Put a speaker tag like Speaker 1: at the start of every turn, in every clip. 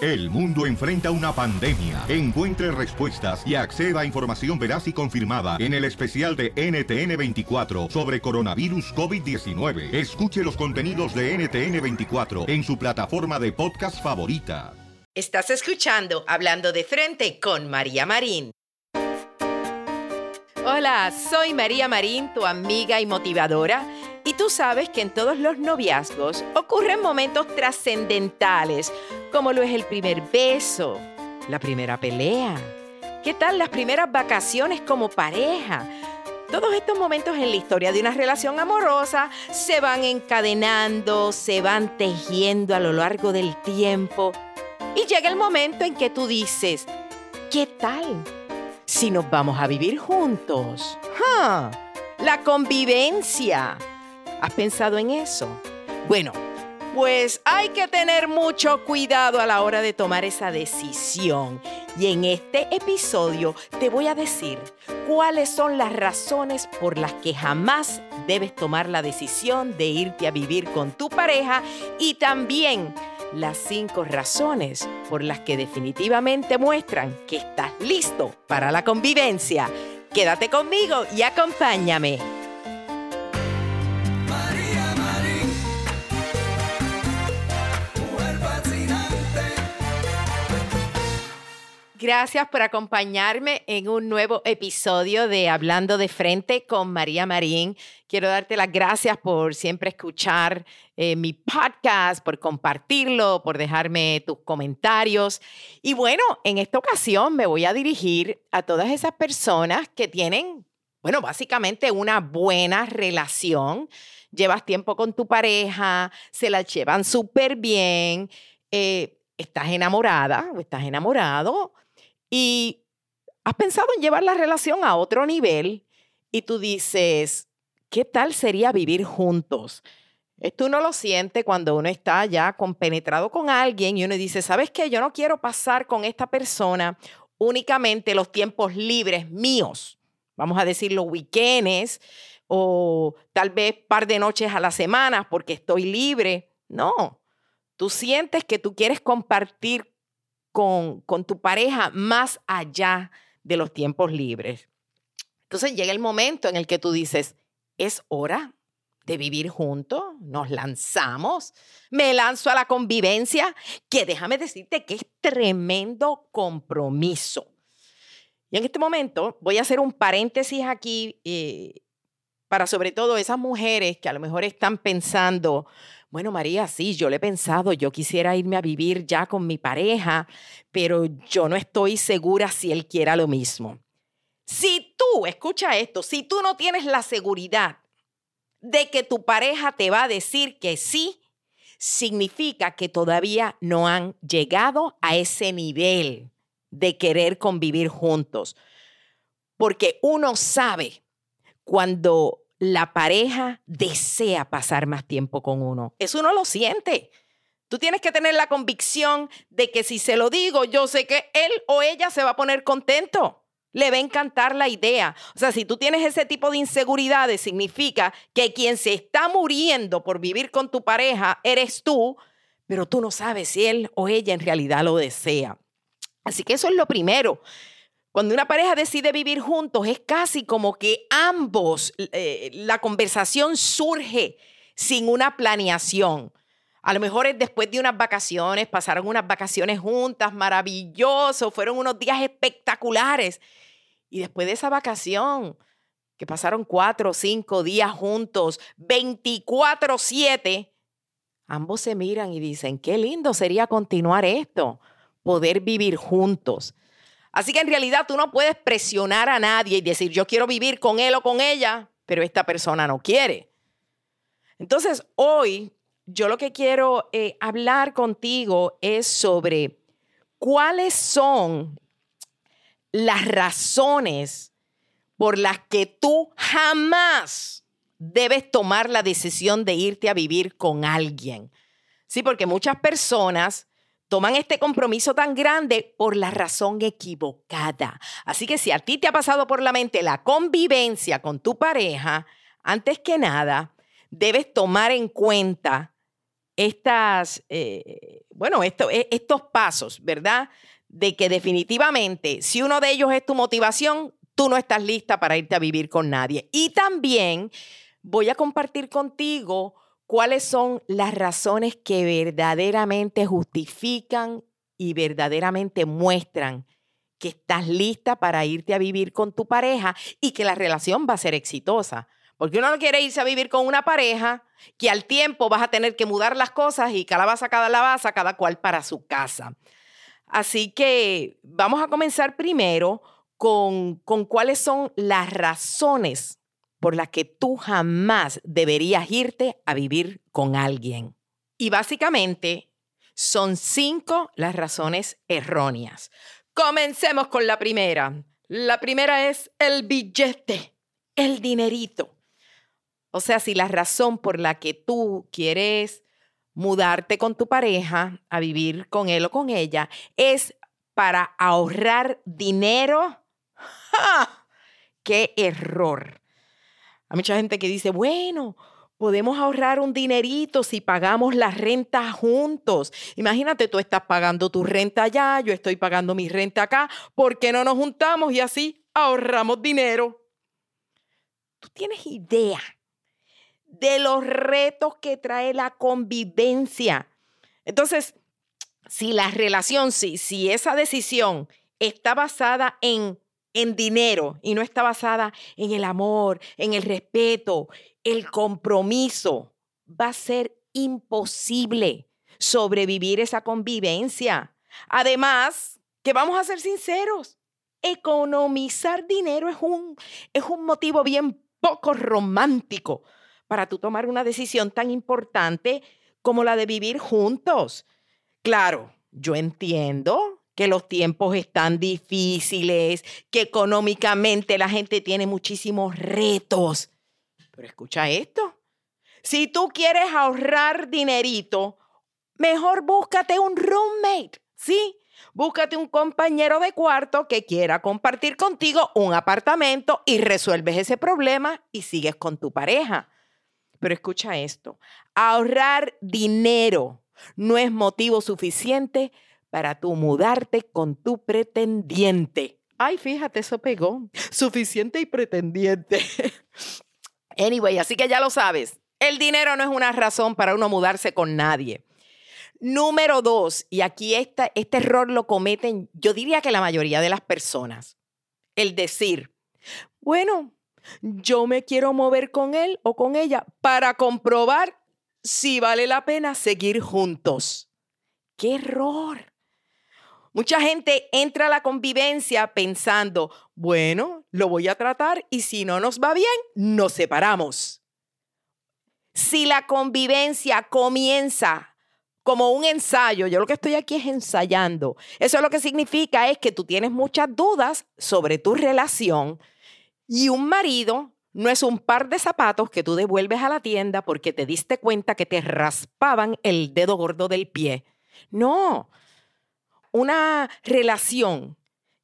Speaker 1: El mundo enfrenta una pandemia. Encuentre respuestas y acceda a información veraz y confirmada en el especial de NTN24 sobre coronavirus COVID-19. Escuche los contenidos de NTN24 en su plataforma de podcast favorita.
Speaker 2: Estás escuchando Hablando de Frente con María Marín. Hola, soy María Marín, tu amiga y motivadora. Y tú sabes que en todos los noviazgos ocurren momentos trascendentales, como lo es el primer beso, la primera pelea. ¿Qué tal las primeras vacaciones como pareja? Todos estos momentos en la historia de una relación amorosa se van encadenando, se van tejiendo a lo largo del tiempo. Y llega el momento en que tú dices, ¿qué tal si nos vamos a vivir juntos? ¡Ja! La convivencia. ¿Has pensado en eso? Bueno, pues hay que tener mucho cuidado a la hora de tomar esa decisión. Y en este episodio te voy a decir cuáles son las razones por las que jamás debes tomar la decisión de irte a vivir con tu pareja y también las cinco razones por las que definitivamente muestran que estás listo para la convivencia. Quédate conmigo y acompáñame. Gracias por acompañarme en un nuevo episodio de Hablando de Frente con María Marín. Quiero darte las gracias por siempre escuchar eh, mi podcast, por compartirlo, por dejarme tus comentarios. Y bueno, en esta ocasión me voy a dirigir a todas esas personas que tienen, bueno, básicamente una buena relación. Llevas tiempo con tu pareja, se la llevan súper bien. Eh, estás enamorada o estás enamorado y has pensado en llevar la relación a otro nivel y tú dices, ¿qué tal sería vivir juntos? Esto uno lo siente cuando uno está ya compenetrado con alguien y uno dice, ¿sabes qué? Yo no quiero pasar con esta persona únicamente los tiempos libres míos. Vamos a decir los weekends o tal vez par de noches a la semana porque estoy libre. No, tú sientes que tú quieres compartir con, tu pareja más allá de los tiempos libres. Entonces llega el momento en el que tú dices, es hora de vivir juntos, nos lanzamos, me lanzo a la convivencia, que déjame decirte que es tremendo compromiso. Y en este momento voy a hacer un paréntesis aquí eh, para sobre todo esas mujeres que a lo mejor están pensando, bueno, María, sí, yo le he pensado, yo quisiera irme a vivir ya con mi pareja, pero yo no estoy segura si él quiera lo mismo. Si tú, escucha esto, si tú no tienes la seguridad de que tu pareja te va a decir que sí, significa que todavía no han llegado a ese nivel de querer convivir juntos. Porque uno sabe cuando la pareja desea pasar más tiempo con uno. Eso uno lo siente. Tú tienes que tener la convicción de que si se lo digo, yo sé que él o ella se va a poner contento. Le va a encantar la idea. O sea, si tú tienes ese tipo de inseguridades, significa que quien se está muriendo por vivir con tu pareja eres tú, pero tú no sabes si él o ella en realidad lo desea. Así que eso es lo primero. Cuando una pareja decide vivir juntos, es casi como que ambos, eh, la conversación surge sin una planeación. A lo mejor es después de unas vacaciones, pasaron unas vacaciones juntas, maravilloso, fueron unos días espectaculares. Y después de esa vacación, que pasaron cuatro o cinco días juntos, 24-7, ambos se miran y dicen, qué lindo sería continuar esto, poder vivir juntos. Así que en realidad tú no puedes presionar a nadie y decir, yo quiero vivir con él o con ella, pero esta persona no quiere. Entonces, hoy yo lo que quiero eh, hablar contigo es sobre cuáles son las razones por las que tú jamás debes tomar la decisión de irte a vivir con alguien. Sí, porque muchas personas toman este compromiso tan grande por la razón equivocada. Así que si a ti te ha pasado por la mente la convivencia con tu pareja, antes que nada, debes tomar en cuenta estas, eh, bueno, e, estos pasos, ¿verdad? De que definitivamente, si uno de ellos es tu motivación, tú no estás lista para irte a vivir con nadie. Y también voy a compartir contigo cuáles son las razones que verdaderamente justifican y verdaderamente muestran que estás lista para irte a vivir con tu pareja y que la relación va a ser exitosa. Porque uno no quiere irse a vivir con una pareja que al tiempo vas a tener que mudar las cosas y calabaza calabaza, cada cual para su casa. Así que vamos a comenzar primero con, con cuáles son las razones por las que tú jamás deberías irte a vivir con alguien. Y básicamente son cinco las razones erróneas. Comencemos con la primera. La primera es el billete, el dinerito. O sea, si la razón por la que tú quieres mudarte con tu pareja a vivir con él o con ella es para ahorrar dinero, ¡qué error! Hay mucha gente que dice, bueno, podemos ahorrar un dinerito si pagamos la renta juntos. Imagínate, tú estás pagando tu renta allá, yo estoy pagando mi renta acá, ¿por qué no nos juntamos y así ahorramos dinero? ¿Tú tienes idea de los retos que trae la convivencia? Entonces, si la relación, si, si esa decisión está basada en en dinero y no está basada en el amor, en el respeto, el compromiso, va a ser imposible sobrevivir esa convivencia. Además, que vamos a ser sinceros, economizar dinero es un, es un motivo bien poco romántico para tú tomar una decisión tan importante como la de vivir juntos. Claro, yo entiendo que los tiempos están difíciles, que económicamente la gente tiene muchísimos retos. Pero escucha esto. Si tú quieres ahorrar dinerito, mejor búscate un roommate, ¿sí? Búscate un compañero de cuarto que quiera compartir contigo un apartamento y resuelves ese problema y sigues con tu pareja. Pero escucha esto, ahorrar dinero no es motivo suficiente para tú mudarte con tu pretendiente. Ay, fíjate, eso pegó. Suficiente y pretendiente. anyway, así que ya lo sabes. El dinero no es una razón para uno mudarse con nadie. Número dos, y aquí este error lo cometen, yo diría que la mayoría de las personas. El decir, bueno, yo me quiero mover con él o con ella para comprobar si vale la pena seguir juntos. ¡Qué error! Mucha gente entra a la convivencia pensando, bueno, lo voy a tratar y si no nos va bien, nos separamos. Si la convivencia comienza como un ensayo, yo lo que estoy aquí es ensayando, eso lo que significa es que tú tienes muchas dudas sobre tu relación y un marido no es un par de zapatos que tú devuelves a la tienda porque te diste cuenta que te raspaban el dedo gordo del pie. No, una relación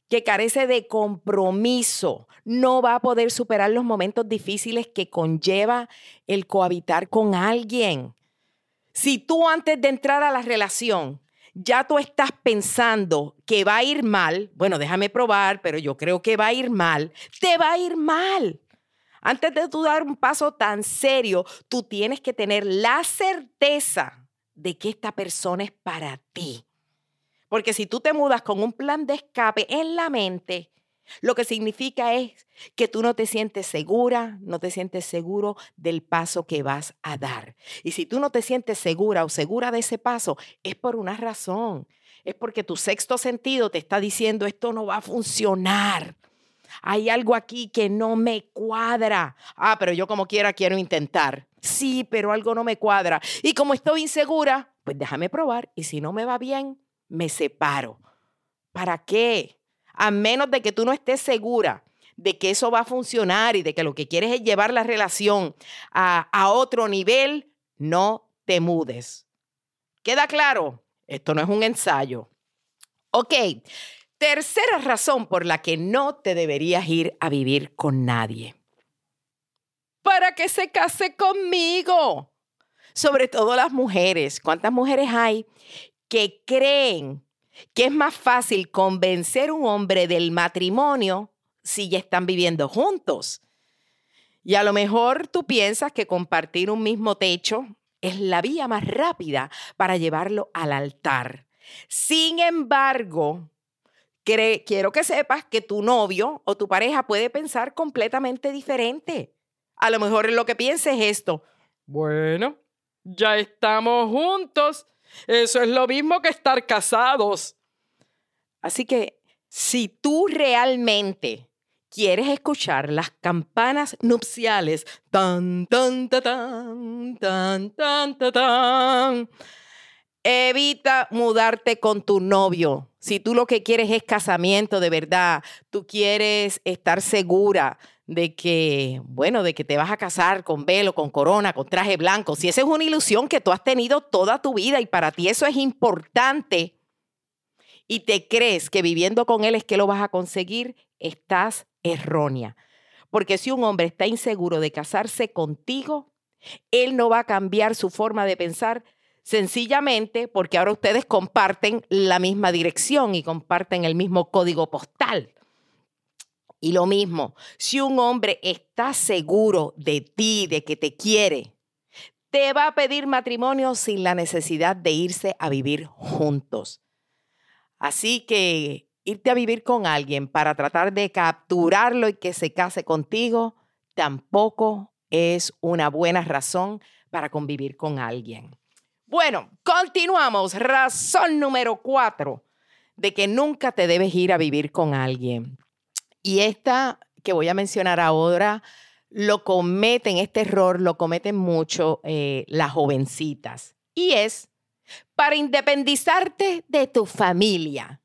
Speaker 2: que carece de compromiso no va a poder superar los momentos difíciles que conlleva el cohabitar con alguien. Si tú antes de entrar a la relación ya tú estás pensando que va a ir mal, bueno, déjame probar, pero yo creo que va a ir mal, te va a ir mal. Antes de tú dar un paso tan serio, tú tienes que tener la certeza de que esta persona es para ti. Porque si tú te mudas con un plan de escape en la mente, lo que significa es que tú no te sientes segura, no te sientes seguro del paso que vas a dar. Y si tú no te sientes segura o segura de ese paso, es por una razón. Es porque tu sexto sentido te está diciendo esto no va a funcionar. Hay algo aquí que no me cuadra. Ah, pero yo como quiera quiero intentar. Sí, pero algo no me cuadra. Y como estoy insegura, pues déjame probar. Y si no me va bien, me separo. ¿Para qué? A menos de que tú no estés segura de que eso va a funcionar y de que lo que quieres es llevar la relación a, otro nivel, no te mudes. ¿Queda claro? Esto no es un ensayo. Ok, tercera razón por la que no te deberías ir a vivir con nadie. Para que se case conmigo. Sobre todo las mujeres. ¿Cuántas mujeres hay que creen que es más fácil convencer a un hombre del matrimonio si ya están viviendo juntos. Y a lo mejor tú piensas que compartir un mismo techo es la vía más rápida para llevarlo al altar. Sin embargo, quiero que sepas que tu novio o tu pareja puede pensar completamente diferente. A lo mejor lo que pienses es esto. Bueno, ya estamos juntos. Eso es lo mismo que estar casados. Así que si tú realmente quieres escuchar las campanas nupciales, tan, tan, tan, tan, tan, tan, tan, evita mudarte con tu novio. Si tú lo que quieres es casamiento de verdad, tú quieres estar segura de que, bueno, de que te vas a casar con velo, con corona, con traje blanco, si esa es una ilusión que tú has tenido toda tu vida y para ti eso es importante y te crees que viviendo con él es que lo vas a conseguir, estás errónea. Porque si un hombre está inseguro de casarse contigo, él no va a cambiar su forma de pensar sencillamente porque ahora ustedes comparten la misma dirección y comparten el mismo código postal. Y lo mismo, si un hombre está seguro de ti, de que te quiere, te va a pedir matrimonio sin la necesidad de irse a vivir juntos. Así que irte a vivir con alguien para tratar de capturarlo y que se case contigo tampoco es una buena razón para convivir con alguien. Bueno, continuamos. Razón número cuatro de que nunca te debes ir a vivir con alguien. Y esta que voy a mencionar ahora, lo cometen, este error lo cometen mucho eh, las jovencitas. Y es para independizarte de tu familia.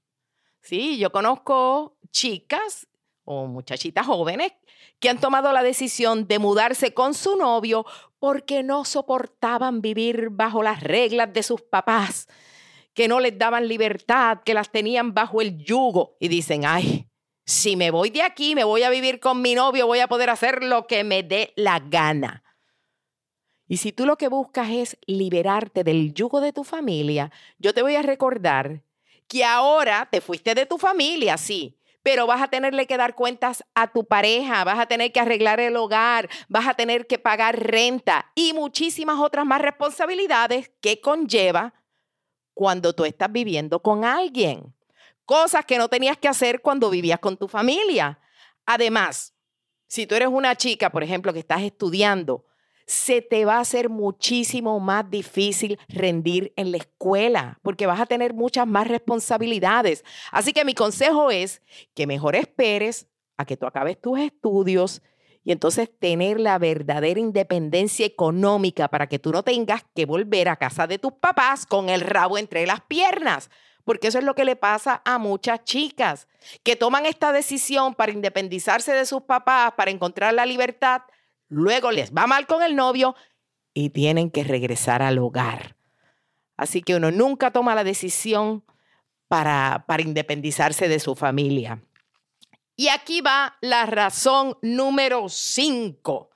Speaker 2: Sí, yo conozco chicas o muchachitas jóvenes que han tomado la decisión de mudarse con su novio porque no soportaban vivir bajo las reglas de sus papás, que no les daban libertad, que las tenían bajo el yugo y dicen, ay, si me voy de aquí, me voy a vivir con mi novio, voy a poder hacer lo que me dé la gana. Y si tú lo que buscas es liberarte del yugo de tu familia, yo te voy a recordar que ahora te fuiste de tu familia, sí, pero vas a tenerle que dar cuentas a tu pareja, vas a tener que arreglar el hogar, vas a tener que pagar renta y muchísimas otras más responsabilidades que conlleva cuando tú estás viviendo con alguien cosas que no tenías que hacer cuando vivías con tu familia. Además, si tú eres una chica, por ejemplo, que estás estudiando, se te va a hacer muchísimo más difícil rendir en la escuela porque vas a tener muchas más responsabilidades. Así que mi consejo es que mejor esperes a que tú acabes tus estudios y entonces tener la verdadera independencia económica para que tú no tengas que volver a casa de tus papás con el rabo entre las piernas porque eso es lo que le pasa a muchas chicas que toman esta decisión para independizarse de sus papás, para encontrar la libertad, luego les va mal con el novio y tienen que regresar al hogar. Así que uno nunca toma la decisión para, para independizarse de su familia. Y aquí va la razón número cinco,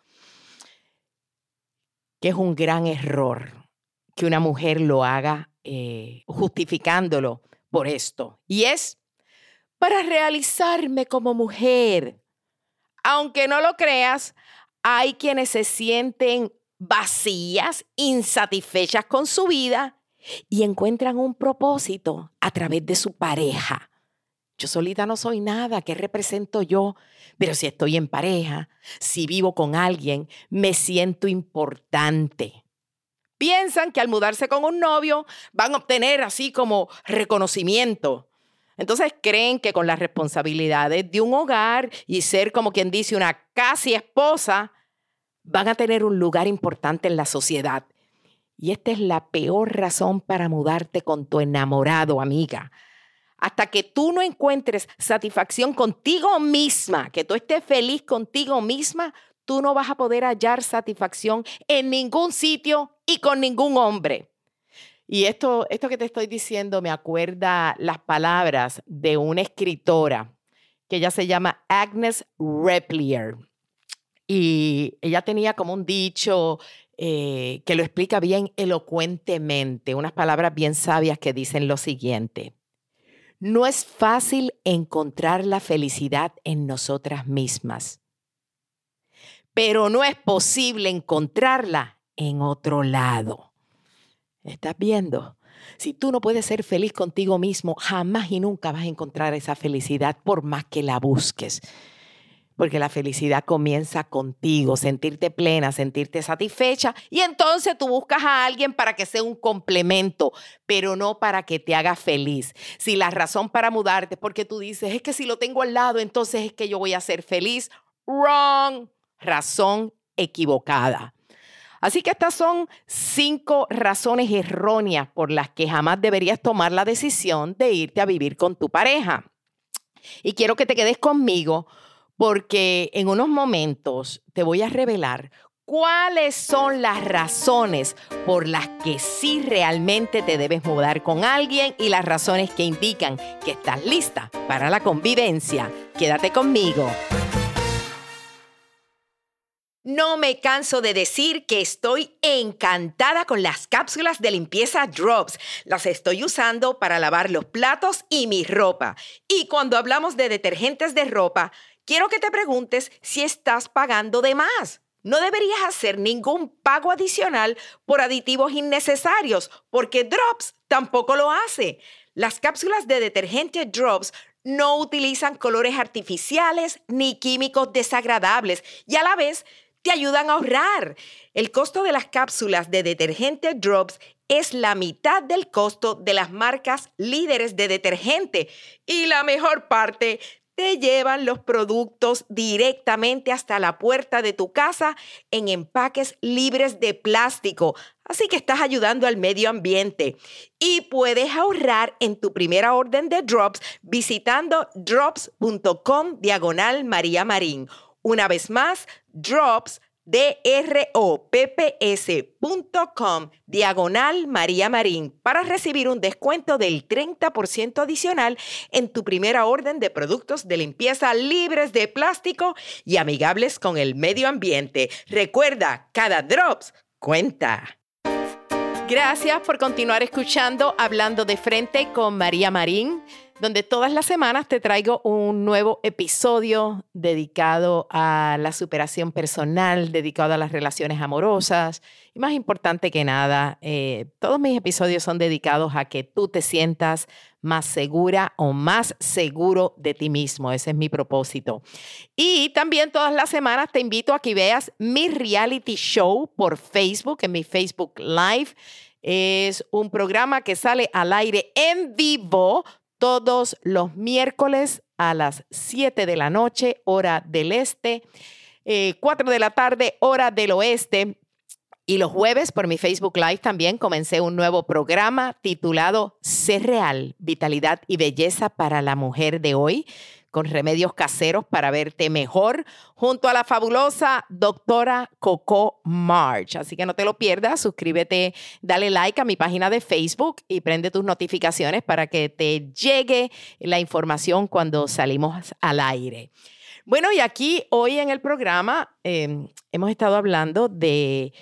Speaker 2: que es un gran error que una mujer lo haga eh, justificándolo por esto. Y es para realizarme como mujer. Aunque no lo creas, hay quienes se sienten vacías, insatisfechas con su vida y encuentran un propósito a través de su pareja. Yo solita no soy nada, ¿qué represento yo? Pero si estoy en pareja, si vivo con alguien, me siento importante. Piensan que al mudarse con un novio van a obtener así como reconocimiento. Entonces creen que con las responsabilidades de un hogar y ser como quien dice una casi esposa, van a tener un lugar importante en la sociedad. Y esta es la peor razón para mudarte con tu enamorado, amiga. Hasta que tú no encuentres satisfacción contigo misma, que tú estés feliz contigo misma, tú no vas a poder hallar satisfacción en ningún sitio y con ningún hombre. Y esto, esto que te estoy diciendo me acuerda las palabras de una escritora que ella se llama Agnes Replier. Y ella tenía como un dicho eh, que lo explica bien elocuentemente, unas palabras bien sabias que dicen lo siguiente. No es fácil encontrar la felicidad en nosotras mismas, pero no es posible encontrarla en otro lado. ¿Estás viendo? Si tú no puedes ser feliz contigo mismo, jamás y nunca vas a encontrar esa felicidad por más que la busques porque la felicidad comienza contigo, sentirte plena, sentirte satisfecha, y entonces tú buscas a alguien para que sea un complemento, pero no para que te haga feliz. Si la razón para mudarte es porque tú dices, es que si lo tengo al lado, entonces es que yo voy a ser feliz, wrong, razón equivocada. Así que estas son cinco razones erróneas por las que jamás deberías tomar la decisión de irte a vivir con tu pareja. Y quiero que te quedes conmigo porque en unos momentos te voy a revelar cuáles son las razones por las que sí realmente te debes mudar con alguien y las razones que indican que estás lista para la convivencia. Quédate conmigo. No me canso de decir que estoy encantada con las cápsulas de limpieza Drops. Las estoy usando para lavar los platos y mi ropa. Y cuando hablamos de detergentes de ropa, quiero que te preguntes si estás pagando de más. No deberías hacer ningún pago adicional por aditivos innecesarios, porque Drops tampoco lo hace. Las cápsulas de detergente Drops no utilizan colores artificiales ni químicos desagradables y a la vez te ayudan a ahorrar. El costo de las cápsulas de detergente Drops es la mitad del costo de las marcas líderes de detergente. Y la mejor parte, te llevan los productos directamente hasta la puerta de tu casa en empaques libres de plástico. Así que estás ayudando al medio ambiente y puedes ahorrar en tu primera orden de drops visitando drops.com diagonal María Marín. Una vez más, drops dropps.com diagonal María Marín para recibir un descuento del 30% adicional en tu primera orden de productos de limpieza libres de plástico y amigables con el medio ambiente. Recuerda, cada drops cuenta. Gracias por continuar escuchando Hablando de Frente con María Marín donde todas las semanas te traigo un nuevo episodio dedicado a la superación personal, dedicado a las relaciones amorosas. Y más importante que nada, eh, todos mis episodios son dedicados a que tú te sientas más segura o más seguro de ti mismo. Ese es mi propósito. Y también todas las semanas te invito a que veas mi reality show por Facebook, en mi Facebook Live. Es un programa que sale al aire en vivo todos los miércoles a las 7 de la noche, hora del este, 4 eh, de la tarde, hora del oeste. Y los jueves por mi Facebook Live también comencé un nuevo programa titulado Ser Real, Vitalidad y Belleza para la Mujer de hoy con remedios caseros para verte mejor, junto a la fabulosa doctora Coco March. Así que no te lo pierdas, suscríbete, dale like a mi página de Facebook y prende tus notificaciones para que te llegue la información cuando salimos al aire. Bueno, y aquí hoy en el programa em, hemos estado hablando de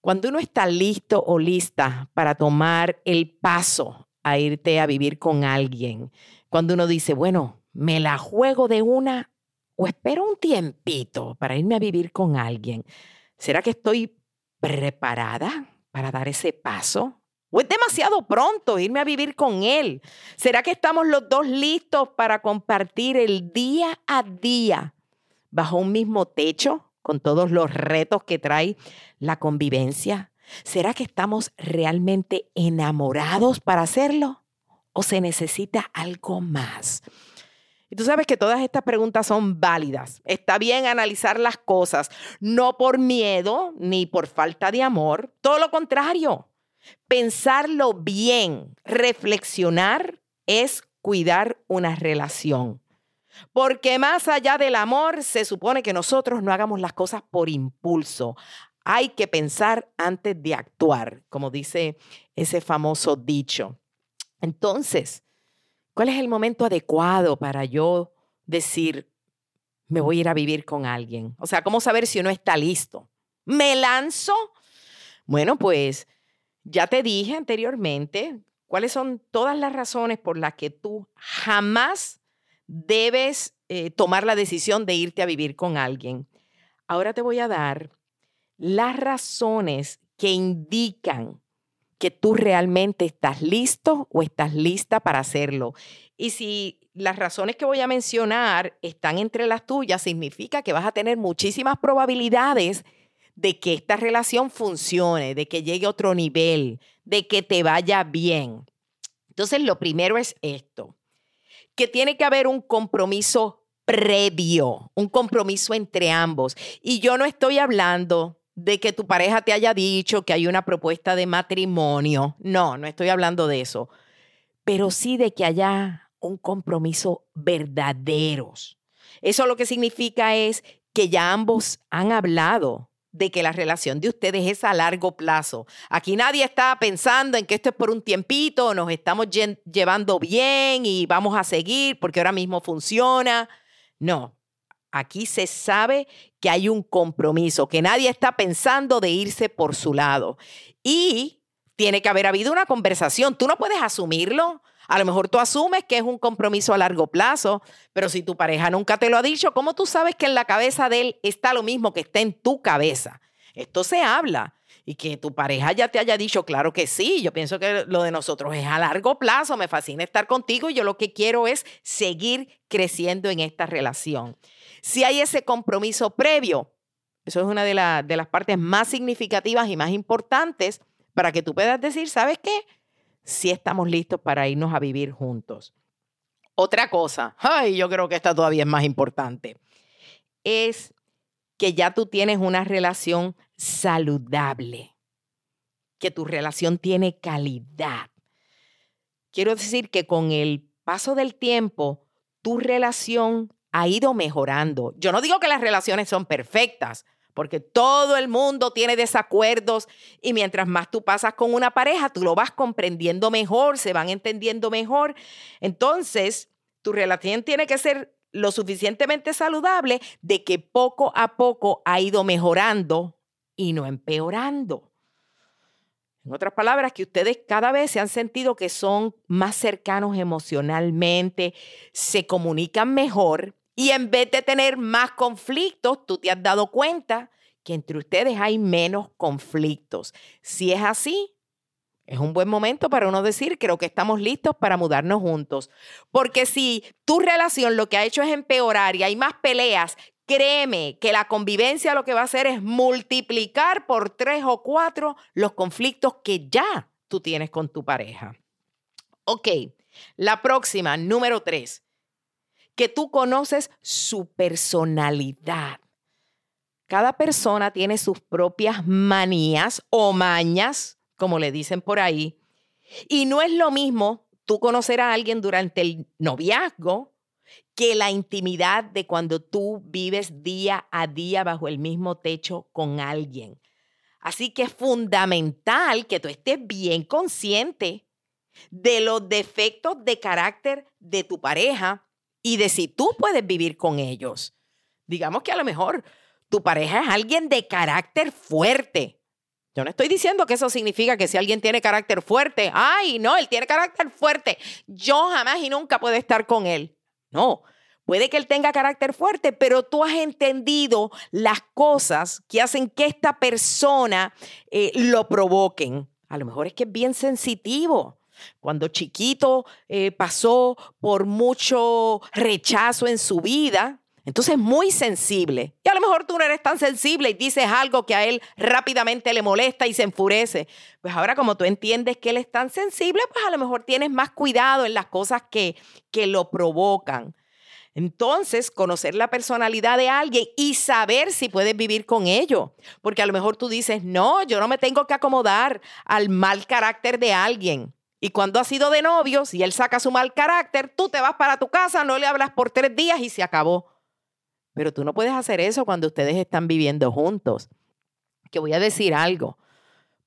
Speaker 2: cuando uno está listo o lista para tomar el paso a irte a vivir con alguien. Cuando uno dice, bueno, me la juego de una o espero un tiempito para irme a vivir con alguien. ¿Será que estoy preparada para dar ese paso? ¿O es demasiado pronto irme a vivir con él? ¿Será que estamos los dos listos para compartir el día a día bajo un mismo techo con todos los retos que trae la convivencia? ¿Será que estamos realmente enamorados para hacerlo? ¿O se necesita algo más? Y tú sabes que todas estas preguntas son válidas. Está bien analizar las cosas, no por miedo ni por falta de amor, todo lo contrario. Pensarlo bien, reflexionar es cuidar una relación. Porque más allá del amor, se supone que nosotros no hagamos las cosas por impulso. Hay que pensar antes de actuar, como dice ese famoso dicho. Entonces, ¿cuál es el momento adecuado para yo decir, me voy a ir a vivir con alguien? O sea, ¿cómo saber si uno está listo? ¿Me lanzo? Bueno, pues ya te dije anteriormente cuáles son todas las razones por las que tú jamás debes eh, tomar la decisión de irte a vivir con alguien. Ahora te voy a dar las razones que indican que tú realmente estás listo o estás lista para hacerlo. Y si las razones que voy a mencionar están entre las tuyas, significa que vas a tener muchísimas probabilidades de que esta relación funcione, de que llegue a otro nivel, de que te vaya bien. Entonces, lo primero es esto, que tiene que haber un compromiso previo, un compromiso entre ambos. Y yo no estoy hablando de que tu pareja te haya dicho que hay una propuesta de matrimonio. No, no estoy hablando de eso. Pero sí de que haya un compromiso verdaderos. Eso lo que significa es que ya ambos han hablado de que la relación de ustedes es a largo plazo. Aquí nadie está pensando en que esto es por un tiempito, nos estamos llevando bien y vamos a seguir porque ahora mismo funciona. No, aquí se sabe que hay un compromiso, que nadie está pensando de irse por su lado. Y tiene que haber habido una conversación. Tú no puedes asumirlo. A lo mejor tú asumes que es un compromiso a largo plazo, pero si tu pareja nunca te lo ha dicho, ¿cómo tú sabes que en la cabeza de él está lo mismo que está en tu cabeza? Esto se habla. Y que tu pareja ya te haya dicho, claro que sí, yo pienso que lo de nosotros es a largo plazo, me fascina estar contigo y yo lo que quiero es seguir creciendo en esta relación. Si hay ese compromiso previo, eso es una de, de las partes más significativas y más importantes para que tú puedas decir, ¿sabes qué? si estamos listos para irnos a vivir juntos. Otra cosa, ay, yo creo que esta todavía es más importante, es que ya tú tienes una relación saludable, que tu relación tiene calidad. Quiero decir que con el paso del tiempo, tu relación ha ido mejorando. Yo no digo que las relaciones son perfectas, porque todo el mundo tiene desacuerdos y mientras más tú pasas con una pareja, tú lo vas comprendiendo mejor, se van entendiendo mejor. Entonces, tu relación tiene que ser lo suficientemente saludable de que poco a poco ha ido mejorando y no empeorando. En otras palabras, que ustedes cada vez se han sentido que son más cercanos emocionalmente, se comunican mejor y en vez de tener más conflictos, tú te has dado cuenta que entre ustedes hay menos conflictos. Si es así, es un buen momento para uno decir, creo que estamos listos para mudarnos juntos. Porque si tu relación lo que ha hecho es empeorar y hay más peleas, créeme que la convivencia lo que va a hacer es multiplicar por tres o cuatro los conflictos que ya tú tienes con tu pareja. Ok, la próxima, número tres que tú conoces su personalidad. Cada persona tiene sus propias manías o mañas, como le dicen por ahí. Y no es lo mismo tú conocer a alguien durante el noviazgo que la intimidad de cuando tú vives día a día bajo el mismo techo con alguien. Así que es fundamental que tú estés bien consciente de los defectos de carácter de tu pareja y de si tú puedes vivir con ellos. Digamos que a lo mejor tu pareja es alguien de carácter fuerte. Yo no estoy diciendo que eso significa que si alguien tiene carácter fuerte, ay, no, él tiene carácter fuerte, yo jamás y nunca puedo estar con él. No, puede que él tenga carácter fuerte, pero tú has entendido las cosas que hacen que esta persona eh, lo provoquen. A lo mejor es que es bien sensitivo. Cuando chiquito eh, pasó por mucho rechazo en su vida, entonces es muy sensible. Y a lo mejor tú no eres tan sensible y dices algo que a él rápidamente le molesta y se enfurece. Pues ahora como tú entiendes que él es tan sensible, pues a lo mejor tienes más cuidado en las cosas que, que lo provocan. Entonces, conocer la personalidad de alguien y saber si puedes vivir con ello. Porque a lo mejor tú dices, no, yo no me tengo que acomodar al mal carácter de alguien. Y cuando has sido de novio, si él saca su mal carácter, tú te vas para tu casa, no le hablas por tres días y se acabó. Pero tú no puedes hacer eso cuando ustedes están viviendo juntos. Que voy a decir algo,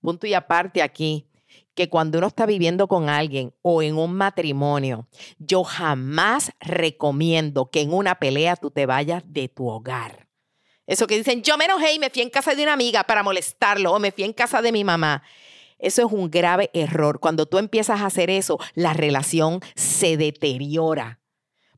Speaker 2: punto y aparte aquí, que cuando uno está viviendo con alguien o en un matrimonio, yo jamás recomiendo que en una pelea tú te vayas de tu hogar. Eso que dicen, yo me enojé y me fui en casa de una amiga para molestarlo o me fui en casa de mi mamá. Eso es un grave error. Cuando tú empiezas a hacer eso, la relación se deteriora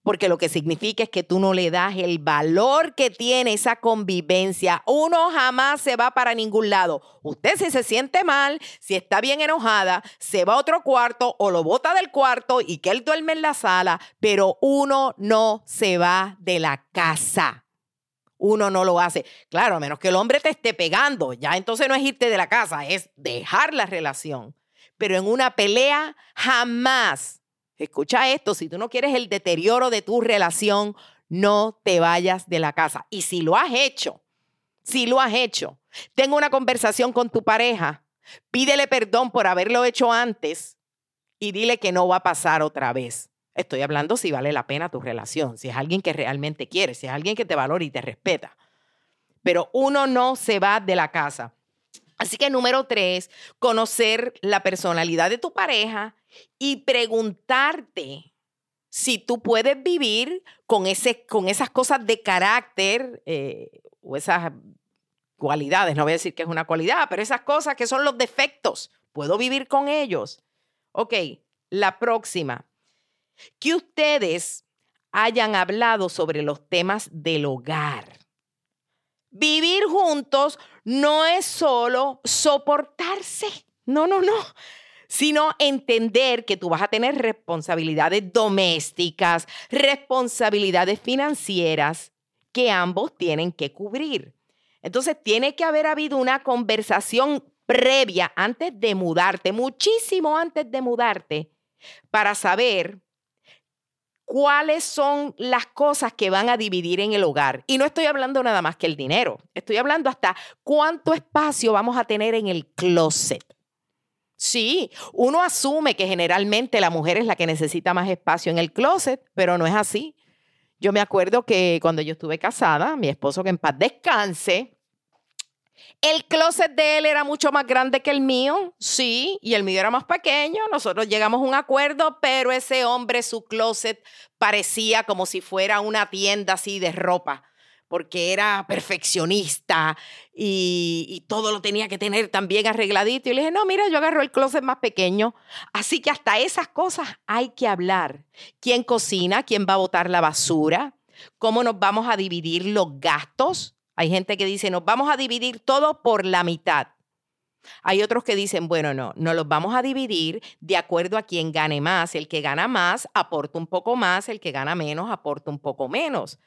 Speaker 2: porque lo que significa es que tú no le das el valor que tiene esa convivencia. Uno jamás se va para ningún lado. Usted si se siente mal, si está bien enojada, se va a otro cuarto o lo bota del cuarto y que él duerme en la sala, pero uno no se va de la casa. Uno no lo hace. Claro, a menos que el hombre te esté pegando, ya entonces no es irte de la casa, es dejar la relación. Pero en una pelea jamás Escucha esto, si tú no quieres el deterioro de tu relación, no te vayas de la casa. Y si lo has hecho, si lo has hecho, tengo una conversación con tu pareja, pídele perdón por haberlo hecho antes y dile que no va a pasar otra vez. Estoy hablando si vale la pena tu relación, si es alguien que realmente quiere, si es alguien que te valora y te respeta. Pero uno no se va de la casa. Así que número tres, conocer la personalidad de tu pareja y preguntarte si tú puedes vivir con, ese, con esas cosas de carácter eh, o esas cualidades, no voy a decir que es una cualidad, pero esas cosas que son los defectos, ¿puedo vivir con ellos? Ok, la próxima, que ustedes hayan hablado sobre los temas del hogar. Vivir juntos no es solo soportarse, no, no, no sino entender que tú vas a tener responsabilidades domésticas, responsabilidades financieras que ambos tienen que cubrir. Entonces, tiene que haber habido una conversación previa antes de mudarte, muchísimo antes de mudarte, para saber cuáles son las cosas que van a dividir en el hogar. Y no estoy hablando nada más que el dinero, estoy hablando hasta cuánto espacio vamos a tener en el closet. Sí, uno asume que generalmente la mujer es la que necesita más espacio en el closet, pero no es así. Yo me acuerdo que cuando yo estuve casada, mi esposo que en paz descanse, el closet de él era mucho más grande que el mío, sí, y el mío era más pequeño. Nosotros llegamos a un acuerdo, pero ese hombre, su closet parecía como si fuera una tienda así de ropa porque era perfeccionista y, todo lo tenía que tener también arregladito. Y le dije, no, mira, yo agarro el closet más pequeño. Así que hasta esas cosas hay que hablar. ¿Quién cocina? ¿Quién va a botar la basura? ¿Cómo nos vamos a dividir los gastos? Hay gente que dice, nos vamos a dividir todo por la mitad. Hay otros que dicen, bueno, no, no los vamos a dividir de acuerdo a quien gane más. El que gana más aporta un poco más, el que gana menos aporta un poco menos.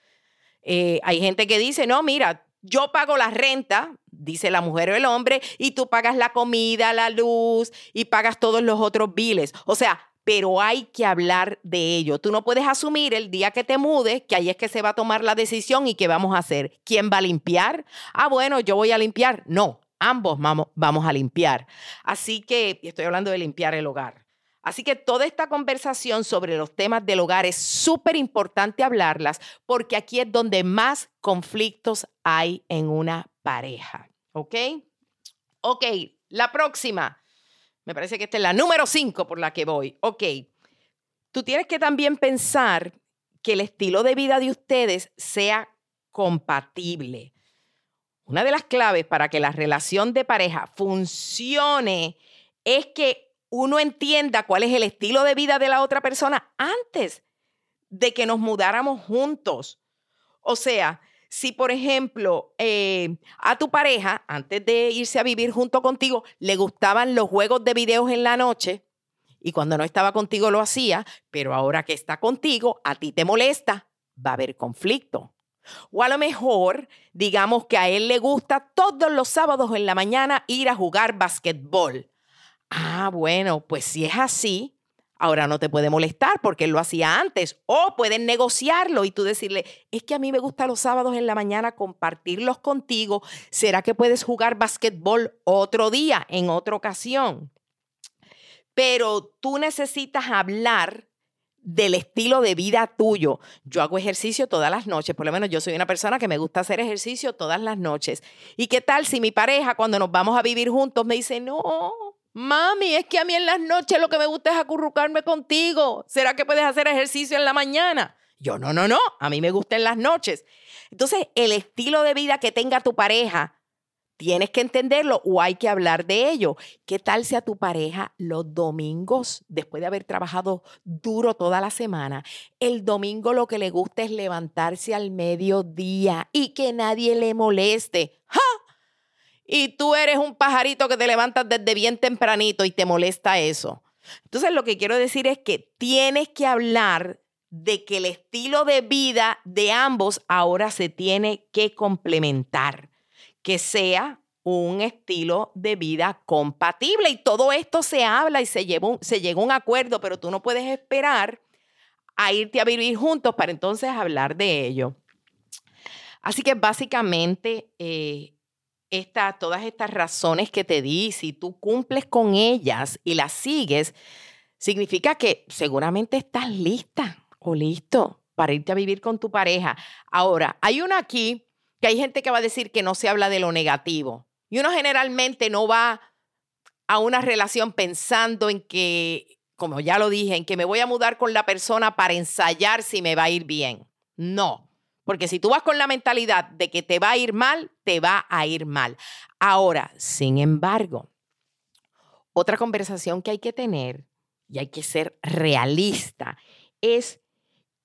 Speaker 2: Eh, hay gente que dice, no, mira, yo pago la renta, dice la mujer o el hombre, y tú pagas la comida, la luz y pagas todos los otros biles. O sea, pero hay que hablar de ello. Tú no puedes asumir el día que te mudes que ahí es que se va a tomar la decisión y qué vamos a hacer. ¿Quién va a limpiar? Ah, bueno, yo voy a limpiar. No, ambos vamos, a limpiar. Así que estoy hablando de limpiar el hogar. Así que toda esta conversación sobre los temas del hogar es súper importante hablarlas porque aquí es donde más conflictos hay en una pareja. ¿Ok? Ok, la próxima. Me parece que esta es la número 5 por la que voy. Ok. Tú tienes que también pensar que el estilo de vida de ustedes sea compatible. Una de las claves para que la relación de pareja funcione es que uno entienda cuál es el estilo de vida de la otra persona antes de que nos mudáramos juntos. O sea, si, por ejemplo, eh, a tu pareja, antes de irse a vivir junto contigo, le gustaban los juegos de videos en la noche y cuando no estaba contigo lo hacía, pero ahora que está contigo, a ti te molesta, va a haber conflicto. O a lo mejor, digamos que a él le gusta todos los sábados en la mañana ir a jugar basquetbol. Ah, bueno, pues si es así, Ahora no te puede molestar porque él lo hacía antes. O pueden negociarlo y tú decirle, es que a mí me gusta los sábados en la mañana compartirlos contigo. ¿Será que puedes jugar basquetbol otro día, en otra ocasión? Pero tú necesitas hablar del estilo de vida tuyo. Yo hago ejercicio todas las noches, por lo menos yo soy una persona que me gusta hacer ejercicio todas las noches. ¿Y qué tal si mi pareja cuando nos vamos a vivir juntos me dice, no, Mami, es que a mí en las noches lo que me gusta es acurrucarme contigo. ¿Será que puedes hacer ejercicio en la mañana? Yo, no, no, no. A mí me gusta en las noches. Entonces, el estilo de vida que tenga tu pareja, tienes que entenderlo o hay que hablar de ello. ¿Qué tal si a tu pareja los domingos, después de haber trabajado duro toda la semana, el domingo lo que le gusta es levantarse al mediodía y que nadie le moleste? ¡Ja! Y tú eres un pajarito que te levantas desde bien tempranito y te molesta eso. Entonces lo que quiero decir es que tienes que hablar de que el estilo de vida de ambos ahora se tiene que complementar, que sea un estilo de vida compatible. Y todo esto se habla y se, se llega a un acuerdo, pero tú no puedes esperar a irte a vivir juntos para entonces hablar de ello. Así que básicamente eh, todas estas razones que te di, si tú cumples con ellas y las sigues, significa que seguramente estás lista o listo para irte a vivir con tu pareja. Ahora, hay una aquí que hay gente que va a decir que no se habla de lo negativo. Y uno generalmente no va a una relación pensando en que, como ya lo dije, en que me voy a mudar con la persona para ensayar si me va a ir bien. No. Porque si tú vas con la mentalidad de que te va a ir mal, te va a ir mal. Ahora, sin embargo, otra conversación que hay que tener y hay que ser realista es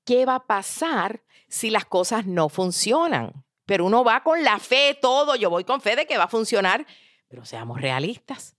Speaker 2: qué va a pasar si las cosas no funcionan. Pero uno va con la fe, todo, yo voy con fe de que va a funcionar, pero seamos realistas.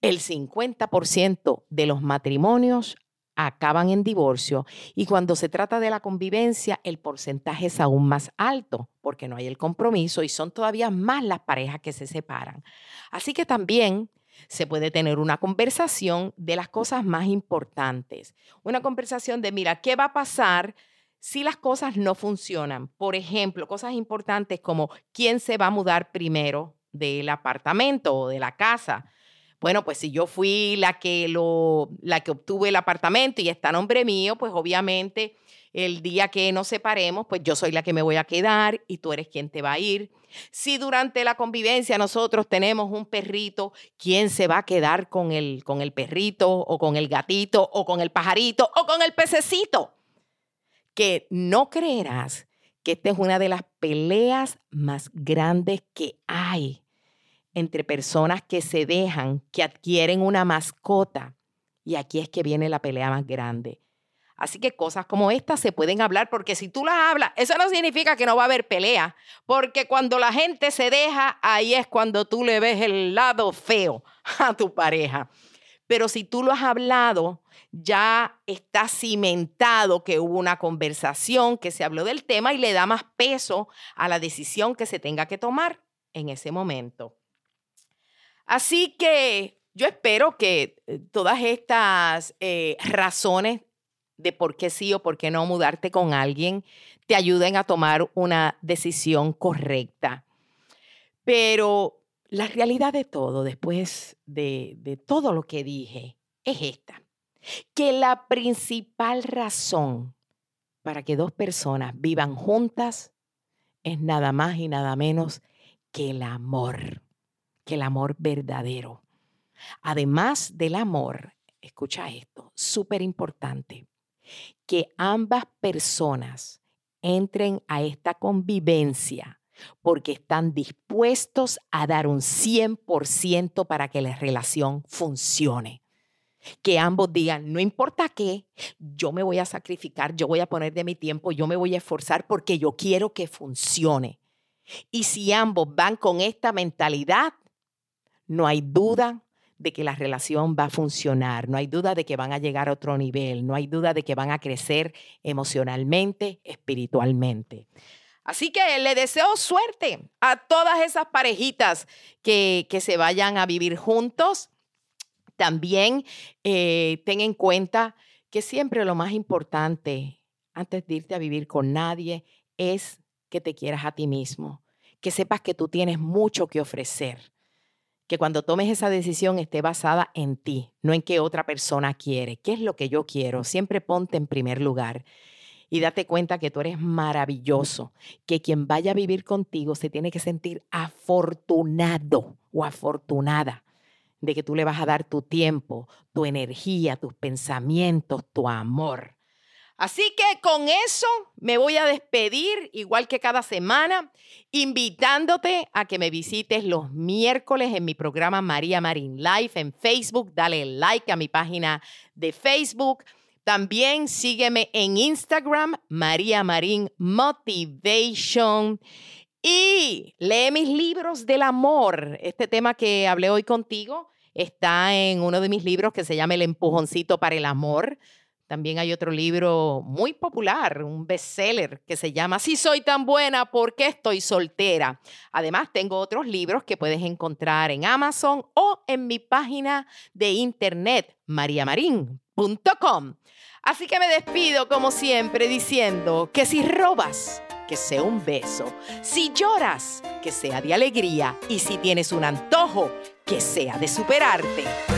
Speaker 2: El 50% de los matrimonios acaban en divorcio y cuando se trata de la convivencia el porcentaje es aún más alto porque no hay el compromiso y son todavía más las parejas que se separan. Así que también se puede tener una conversación de las cosas más importantes. Una conversación de, mira, ¿qué va a pasar si las cosas no funcionan? Por ejemplo, cosas importantes como quién se va a mudar primero del apartamento o de la casa bueno, pues si yo fui la que, lo, la que obtuve el apartamento y está a nombre mío, pues obviamente el día que nos separemos, pues yo soy la que me voy a quedar y tú eres quien te va a ir. Si durante la convivencia nosotros tenemos un perrito, ¿quién se va a quedar con el, con el perrito o con el gatito o con el pajarito o con el pececito? Que no creerás que esta es una de las peleas más grandes que hay entre personas que se dejan, que adquieren una mascota. Y aquí es que viene la pelea más grande. Así que cosas como estas se pueden hablar porque si tú las hablas, eso no significa que no va a haber pelea, porque cuando la gente se deja, ahí es cuando tú le ves el lado feo a tu pareja. Pero si tú lo has hablado, ya está cimentado que hubo una conversación, que se habló del tema y le da más peso a la decisión que se tenga que tomar en ese momento. Así que yo espero que eh, todas estas eh, razones de por qué sí o por qué no mudarte con alguien te ayuden a tomar una decisión correcta. Pero la realidad de todo, después de, de todo lo que dije, es esta. Que la principal razón para que dos personas vivan juntas es nada más y nada menos que el amor que el amor verdadero. Además del amor, escucha esto, súper importante, que ambas personas entren a esta convivencia porque están dispuestos a dar un 100% para que la relación funcione. que ambos digan, no importa qué, yo me voy a sacrificar, yo voy a poner de mi tiempo, yo me voy a esforzar porque yo quiero que funcione. Y si ambos van con esta mentalidad, no hay duda de que la relación va a funcionar, no hay duda de que van a llegar a otro nivel, no hay duda de que van a crecer emocionalmente, espiritualmente. Así que le deseo suerte a todas esas parejitas que, que se vayan a vivir juntos. También eh, ten en cuenta que siempre lo más importante antes de irte a vivir con nadie es que te quieras a ti mismo, que sepas que tú tienes mucho que ofrecer, que cuando tomes esa decisión esté basada en ti, no en qué otra persona quiere. ¿Qué es lo que yo quiero? Siempre ponte en primer lugar y date cuenta que tú eres maravilloso, que quien vaya a vivir contigo se tiene que sentir afortunado o afortunada de que tú le vas a dar tu tiempo, tu energía, tus pensamientos, tu amor. Así que con eso me voy a despedir, igual que cada semana, invitándote a que me visites los miércoles en mi programa María Marín Live en Facebook. Dale like a mi página de Facebook. También sígueme en Instagram, María Marín Motivation. Y lee mis libros del amor. Este tema que hablé hoy contigo está en uno de mis libros que se llama El empujoncito para el amor. También hay otro libro muy popular, un bestseller que se llama Si soy tan buena, ¿por qué estoy soltera? Además, tengo otros libros que puedes encontrar en Amazon o en mi página de internet, mariamarin.com. Así que me despido como siempre diciendo que si robas, que sea un beso. Si lloras, que sea de alegría. Y si tienes un antojo, que sea de superarte.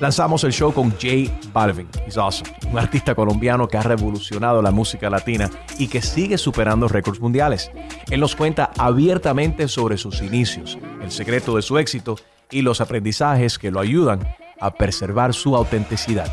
Speaker 3: Lanzamos el show con Jay Balvin, he's awesome, un artista colombiano que ha revolucionado la música latina y que sigue superando récords mundiales. Él nos cuenta abiertamente sobre sus inicios, el secreto de su éxito y los aprendizajes que lo ayudan a preservar su autenticidad.